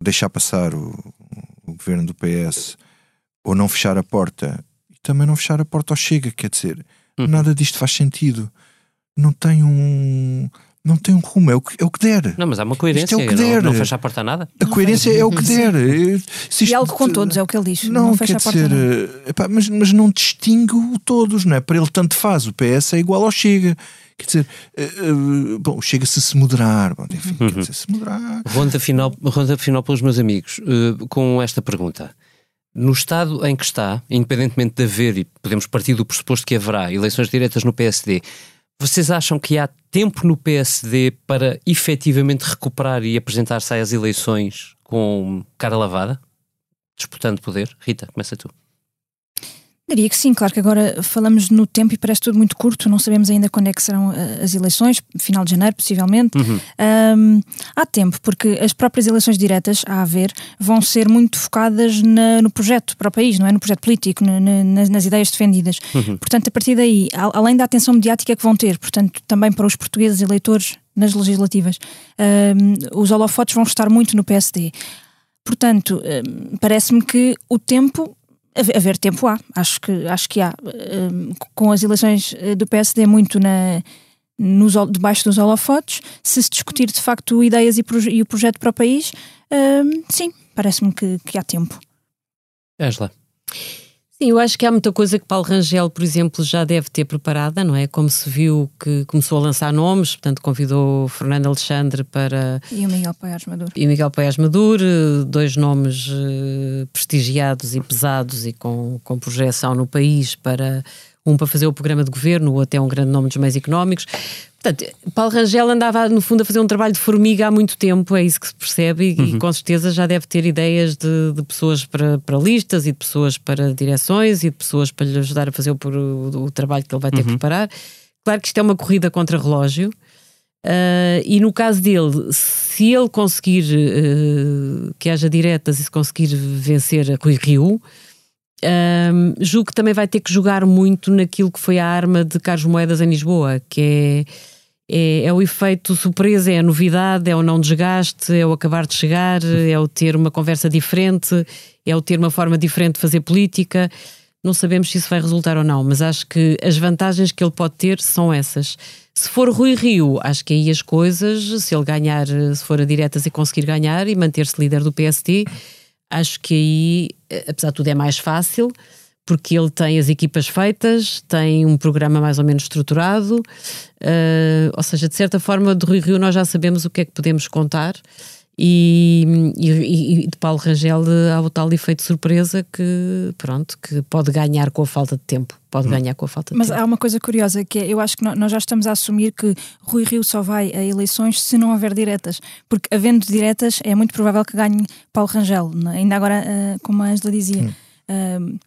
deixar passar o, o governo do PS ou não fechar a porta e também não fechar a porta ao Chega, quer dizer, uhum. nada disto faz sentido não tem um. Não tem um rumo, é o que, é o que der. Não, mas há uma coerência. Isto é o que der. Não, não fecha a porta a nada. A coerência é o que der. Isto, e algo com todos, é o que ele diz. Não, não fecha a porta dizer, epá, mas, mas não distingue o todos, não é? Para ele tanto faz. O PS é igual ao Chega. Quer dizer, uh, uh, bom, chega-se a se moderar. Bom, enfim, uhum. quer dizer, se moderar. Ronda final, ronda final pelos meus amigos, uh, com esta pergunta. No estado em que está, independentemente de haver, e podemos partir do pressuposto que haverá eleições diretas no PSD, vocês acham que há tempo no PSD para efetivamente recuperar e apresentar-se às eleições com cara lavada? Disputando poder? Rita, começa tu. Diria que sim, claro que agora falamos no tempo e parece tudo muito curto, não sabemos ainda quando é que serão uh, as eleições, final de janeiro, possivelmente. Uhum. Um, há tempo, porque as próprias eleições diretas, a haver, vão ser muito focadas na, no projeto para o país, não é? No projeto político, no, no, nas, nas, ideias defendidas. Uhum. Portanto, a partir daí, além da atenção mediática que vão ter, portanto, também para os portugueses eleitores nas legislativas, um, os holofotes vão estar muito no PSD. Portanto, parece-me que o tempo Haver tempo há, acho que, acho que há. Hum, com as eleições eh, do PSD muito na, nos, debaixo dos holofotes, se se discutir de facto ideias e, e o projeto para o país, hum, sim, parece-me que, que há tempo. Angela. Sim, eu acho que há muita coisa que Paulo Rangel, por exemplo, já deve ter preparada, não é? Como se viu que começou a lançar nomes, portanto, convidou Fernando Alexandre para. E o Miguel Paiás Maduro. E o Miguel Paiás Maduro, dois nomes uh, prestigiados e pesados e com, com projeção no país para. Um para fazer o programa de governo, o outro é um grande nome dos meios económicos. Portanto, Paulo Rangel andava, no fundo, a fazer um trabalho de formiga há muito tempo, é isso que se percebe, e, uhum. e com certeza já deve ter ideias de, de, pessoas para, para listas e de pessoas para direções e de pessoas para lhe ajudar a fazer o, o, o trabalho que ele vai ter uhum. que preparar. Claro que isto é uma corrida contra relógio. Uh, e no caso dele, se ele conseguir uh, que haja diretas e se conseguir vencer a Rui Rio, um, julgo que também vai ter que jogar muito naquilo que foi a arma de Carlos Moedas em Lisboa, que é É, é, o efeito surpresa, é a novidade, é o não desgaste, é o acabar de chegar, é o ter uma conversa diferente, é o ter uma forma diferente de fazer política. Não sabemos se isso vai resultar ou não, mas acho que as vantagens que ele pode ter são essas. Se for Rui Rio, acho que aí as coisas, se ele ganhar, se for a diretas e conseguir ganhar e manter-se líder do PST, acho que aí, apesar de tudo, é mais fácil porque ele tem as equipas feitas, tem um programa mais ou menos estruturado, uh, ou seja, de certa forma, de Rui Rio nós já sabemos o que é que podemos contar. E, e, e de Paulo Rangel há o tal efeito surpresa que, pronto, que pode ganhar com a falta de tempo. Pode hum. ganhar com a falta de Mas tempo. há uma coisa curiosa que é, eu acho que nós já estamos a assumir que Rui Rio só vai a eleições se não houver diretas, porque havendo diretas é muito provável que ganhe Paulo Rangel, é? ainda agora, uh, como a Angela dizia. Hum. Uh,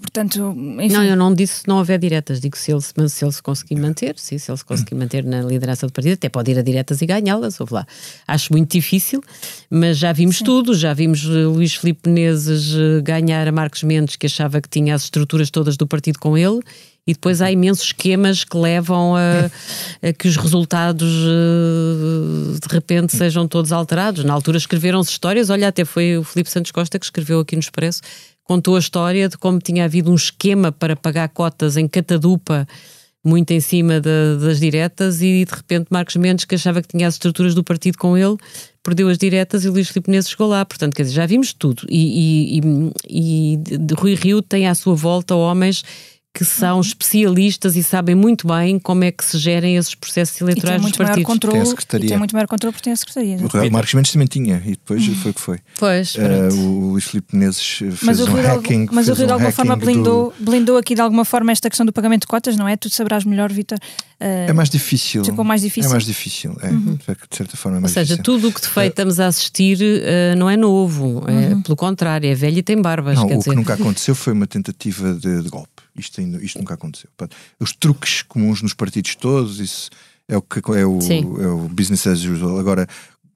Portanto, enfim. Não, eu não disse se não houver diretas, digo se ele, se ele se conseguir manter, sim, se ele se conseguir manter na liderança do partido, até pode ir a diretas e ganhá-las, ouve lá. Acho muito difícil, mas já vimos sim. tudo, já vimos eh, Luís Filipe Menezes eh, ganhar a Marcos Mendes, que achava que tinha as estruturas todas do partido com ele, e depois há imensos esquemas que levam a, a, que os resultados eh, de repente sejam todos alterados. Na altura escreveram-se histórias, olha, até foi o Filipe Santos Costa que escreveu aqui no Expresso contou a história de como tinha havido um esquema para pagar cotas em catadupa muito em cima de, das diretas e de repente Marcos Mendes, que achava que tinha as estruturas do partido com ele, perdeu as diretas e Luís Filipe Menezes chegou lá. Portanto, quer dizer, já vimos tudo. E, e, e, e Rui Rio tem à sua volta homens que são especialistas e sabem muito bem como é que se gerem esses processos eleitorais dos partidos. Controle, tem e tem muito maior controle porque tem a Secretaria. O Marcos Mendes também tinha e depois foi o que foi. Pois, uh, o Luís Filipe Menezes fez mas um hacking. Mas o Rio de alguma forma blindou, do... blindou aqui de alguma forma esta questão do pagamento de cotas, não é? Tu saberás melhor, Vitor. Uh, é mais difícil. Ficou mais difícil. É mais difícil, é. Uhum. De certa forma é mais Ou seja, difícil. tudo o que de feito estamos a assistir uh, não é novo, é, Uhum. pelo contrário, é velho e tem barbas. Não, quer o dizer. que nunca aconteceu foi uma tentativa de, de golpe. Isto, ainda, isto nunca aconteceu. Os truques comuns nos partidos todos, isso é o, que, é o, Sim. é o business as usual. Agora,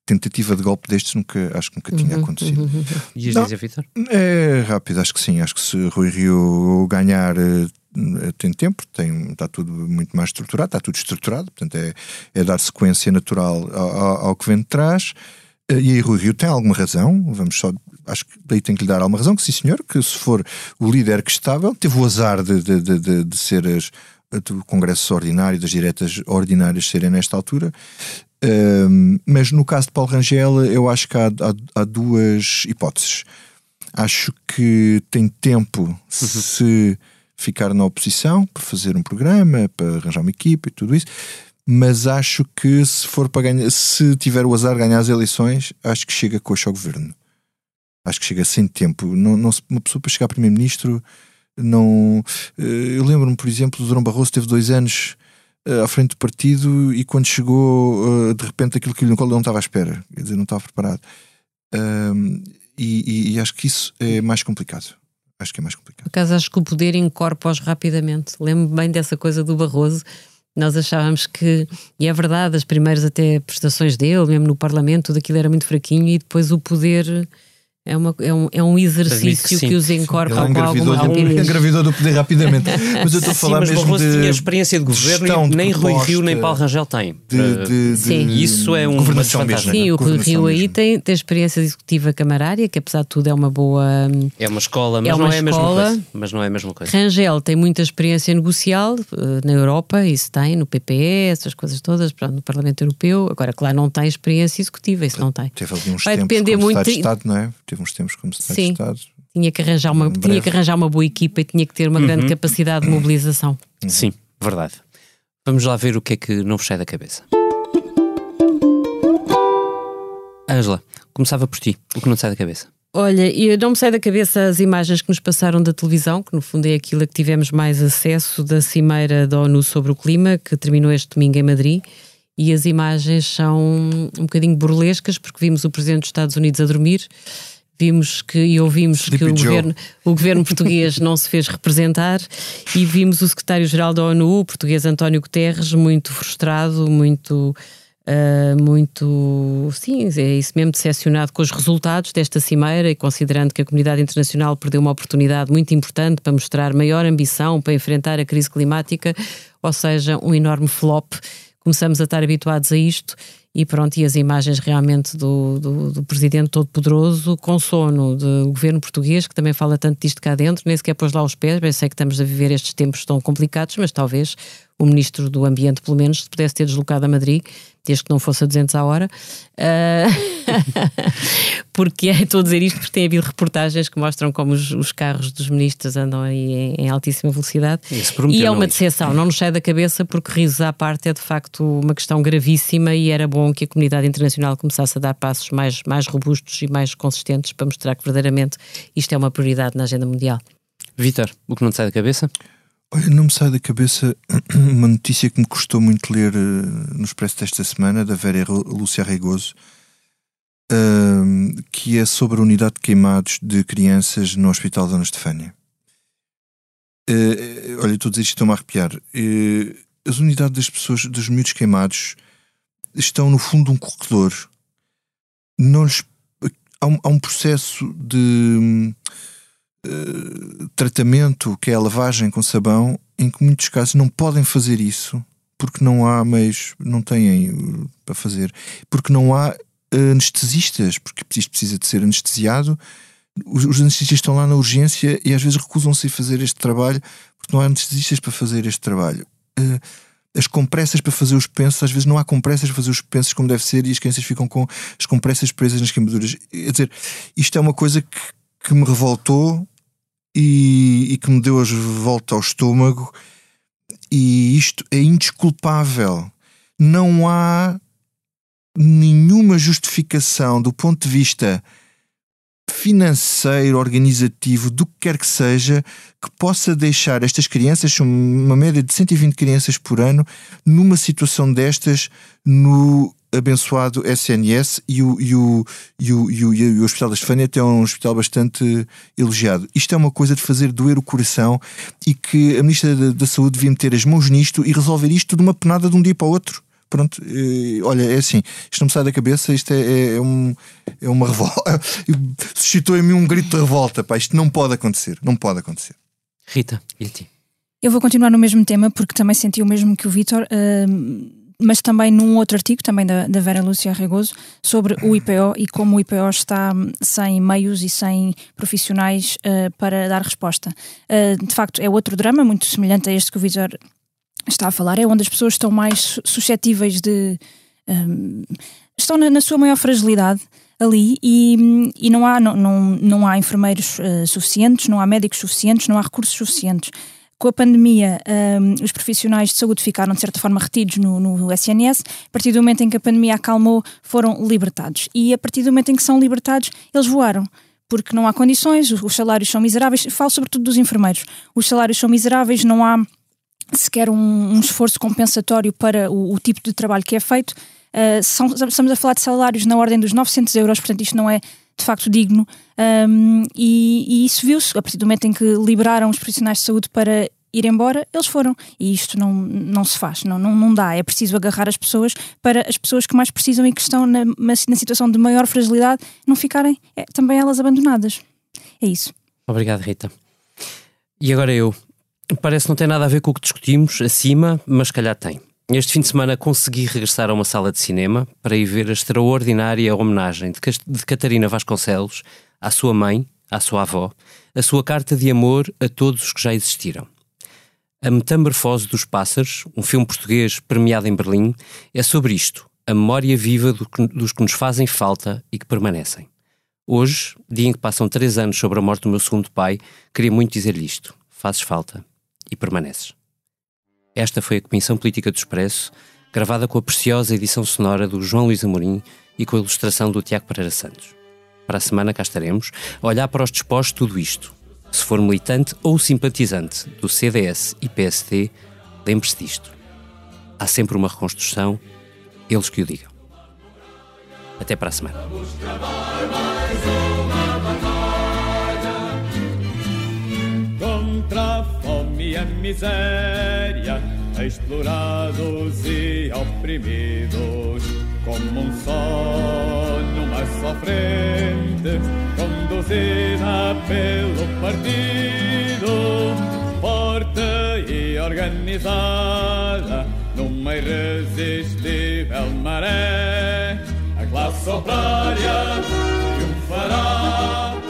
tentativa de golpe destes nunca, acho que nunca tinha Uhum, acontecido. uhum, uhum. Ias Não. dizer, Vitor? É rápido, acho que sim. Acho que se Rui Rio ganhar eh, tem tempo, tem, está tudo muito mais estruturado, está tudo estruturado, portanto é, é dar sequência natural ao, ao- ao que vem de trás. Eh, E aí Rui Rio tem alguma razão, vamos só, acho que daí tem que lhe dar alguma razão, que sim senhor, que se for o líder que estava, teve o azar de, de, de, de- de ser as, do Congresso Ordinário, das diretas ordinárias serem nesta altura. Um, mas no caso de Paulo Rangel, eu acho que há, há- há duas hipóteses. Acho que tem tempo se ficar na oposição para fazer um programa, para arranjar uma equipa e tudo isso. Mas acho que se for para ganhar, se tiver o azar de ganhar as eleições, acho que chega coxa ao governo. Acho que chega sem tempo. Não, não uma pessoa para chegar primeiro-ministro não. eh, Eu lembro-me, por exemplo, Durão Barroso teve dois anos eh, à frente do partido e quando chegou, eh, de repente, aquilo que ele não estava à espera, quer dizer, não estava preparado. Ahm, e, e- e acho que isso é mais complicado. Acho que é mais complicado. Por acaso acho que o poder incorpora-os rapidamente. Lembro-me bem dessa coisa do Barroso. Nós achávamos que, e é verdade, as primeiras até prestações dele, mesmo no Parlamento, tudo aquilo era muito fraquinho e depois o poder é, uma, é, um, é um exercício sim. que, os incorpora Ele com alguma rapidez. engravidou do poder rapidamente. Mas eu estou a Sim, falar mas mesmo de tinha experiência de governo e nem Rui Rio nem Paulo Rangel têm. de, de, de Sim. E isso é um- uma governação mesmo. Sim, o Rui Rio aí tem, tem experiência executiva camarária, que apesar de tudo é uma boa. É uma escola, mas É uma não é a mesma escola. coisa. Mas não é a mesma coisa. Rangel tem muita experiência negocial eh, na Europa, isso tem, no PPE, essas coisas todas, no Parlamento Europeu. Agora, claro, não tem experiência executiva, isso não tem. Teve ali uns Vai tempos depender muito Estado, não é? Teve uns tempos como Secretário Sim. de Estado. Tinha que arranjar uma, tinha que arranjar uma boa equipa e tinha que ter uma grande Uhum. capacidade de mobilização. Sim, verdade. Vamos lá ver o que é que não vos sai da cabeça. Ângela, começava por ti. O que não te sai da cabeça? Olha, e não me sai da cabeça as imagens que nos passaram da televisão, que no fundo é aquilo a que tivemos mais acesso da Cimeira da ONU sobre o Clima, que terminou este domingo em Madrid. E as imagens são um bocadinho burlescas, porque vimos o Presidente dos Estados Unidos a dormir, vimos que e ouvimos que Sleepy o Joe. governo, o governo português não se fez representar e vimos o secretário-geral da ONU, o português António Guterres, muito frustrado, muito, ah, muito, sim, é isso mesmo, decepcionado com os resultados desta cimeira e considerando que a comunidade internacional perdeu uma oportunidade muito importante para mostrar maior ambição para enfrentar a crise climática, ou seja, um enorme flop começamos a estar habituados a isto e pronto, e as imagens realmente do, do, do presidente todo-poderoso com sono do governo português, que também fala tanto disto cá dentro, nem sequer pôs lá os pés, bem sei que estamos a viver estes tempos tão complicados, mas talvez o ministro do Ambiente, pelo menos, se pudesse ter deslocado a Madrid, desde que não fosse a 200 à hora, uh... porque é, estou a dizer isto porque tem havido reportagens que mostram como os, os carros dos ministros andam aí em, em altíssima velocidade. E é uma decepção, não nos sai da cabeça porque risos à parte é de facto uma questão gravíssima e era bom que a comunidade internacional começasse a dar passos mais, mais robustos e mais consistentes para mostrar que verdadeiramente isto é uma prioridade na agenda mundial. Vitor, o que não te sai da cabeça? Olha, não me sai da cabeça uma notícia que me custou muito ler uh, no Expresso desta semana, da Vera Lúcia Regoso, uh, que é sobre a unidade de queimados de crianças no Hospital Dona Estefânia. Uh, olha, estou a dizer isto, estou-me a arrepiar. as unidades das pessoas, dos miúdos queimados, estão no fundo de um corredor. Não lhes, há, um, há um processo de eh, tratamento, que é a lavagem com sabão, em que muitos casos não podem fazer isso porque não há meios, não têm eh, para fazer, porque não há anestesistas, porque isto precisa de ser anestesiado. Os, os anestesistas estão lá na urgência e às vezes recusam-se a fazer este trabalho porque não há anestesistas para fazer este trabalho. Uh, as compressas para fazer os pensos, às vezes não há compressas para fazer os pensos como deve ser e as crianças ficam com as compressas presas nas queimaduras. Quer dizer, isto é uma coisa que, que me revoltou e, e que me deu as volta ao estômago. E isto é indesculpável. Não há nenhuma justificação do ponto de vista financeiro, organizativo, do que quer que seja, que possa deixar estas crianças, uma média de 120 crianças por ano, numa situação destas no abençoado SNS e o, e o, e o, e o, e o Hospital da Estefânia até é um hospital bastante elogiado. Isto é uma coisa de fazer doer o coração e que a Ministra da, da Saúde devia meter as mãos nisto e resolver isto de uma penada de um dia para o outro. Pronto, eh, olha, é assim, isto não me sai da cabeça, isto é, é, é um, é uma revolta. Suscitou em mim um grito de revolta, pá, isto não pode acontecer, não pode acontecer. Rita, e a ti? Eu vou continuar no mesmo tema porque também senti o mesmo que o Vitor. Uh, mas também num outro artigo, também da, da Vera Lúcia Regoso, sobre o IPO e como o IPO está sem meios e sem profissionais uh, para dar resposta. Uh, de facto, é outro drama, muito semelhante a este que o Vitor está a falar, é onde as pessoas estão mais suscetíveis de. Um, estão na, na, sua maior fragilidade ali e, e não, há, não, não, não há enfermeiros uh, suficientes, não há médicos suficientes, não há recursos suficientes com a pandemia, um, os profissionais de saúde ficaram, de certa forma, retidos no, no, SNS. A partir do momento em que a pandemia acalmou, foram libertados. E a partir do momento em que são libertados, eles voaram. Porque não há condições, os salários são miseráveis. Falo sobretudo dos enfermeiros. Os salários são miseráveis, não há sequer um, um esforço compensatório para o, o, tipo de trabalho que é feito. Uh, são, estamos a falar de salários na ordem dos 900 euros, portanto, isto não é de facto digno. Um, e, e, isso viu-se a partir do momento em que liberaram os profissionais de saúde para ir embora, eles foram. E isto não, não se faz, não, não, não dá. É preciso agarrar as pessoas para as pessoas que mais precisam e que estão na, na situação de maior fragilidade não ficarem é, também elas abandonadas. É isso. Obrigado, Rita. E agora eu. Parece não ter nada a ver com o que discutimos acima, mas calhar tem. Este fim de semana consegui regressar a uma sala de cinema para ir ver a extraordinária homenagem de, Catarina Vasconcelos à sua mãe, à sua avó, a sua carta de amor a todos os que já existiram. A Metamorfose dos Pássaros, um filme português premiado em Berlim, é sobre isto, a memória viva do que, dos que nos fazem falta e que permanecem. Hoje, dia em que passam três anos sobre a morte do meu segundo pai, queria muito dizer-lhe isto: fazes falta e permaneces. Esta foi a Comissão Política do Expresso, gravada com a preciosa edição sonora do João Luís Amorim e com a ilustração do Tiago Pereira Santos. Para a semana cá estaremos a olhar para os de tudo isto. Se for militante ou simpatizante do CDS e PSD, lembre-se disto. Há sempre uma reconstrução, eles que o digam. Até para a semana. A miséria, explorados e oprimidos, como um só numa só frente, conduzida pelo partido, forte e organizada, numa irresistível maré, a classe operária triunfará.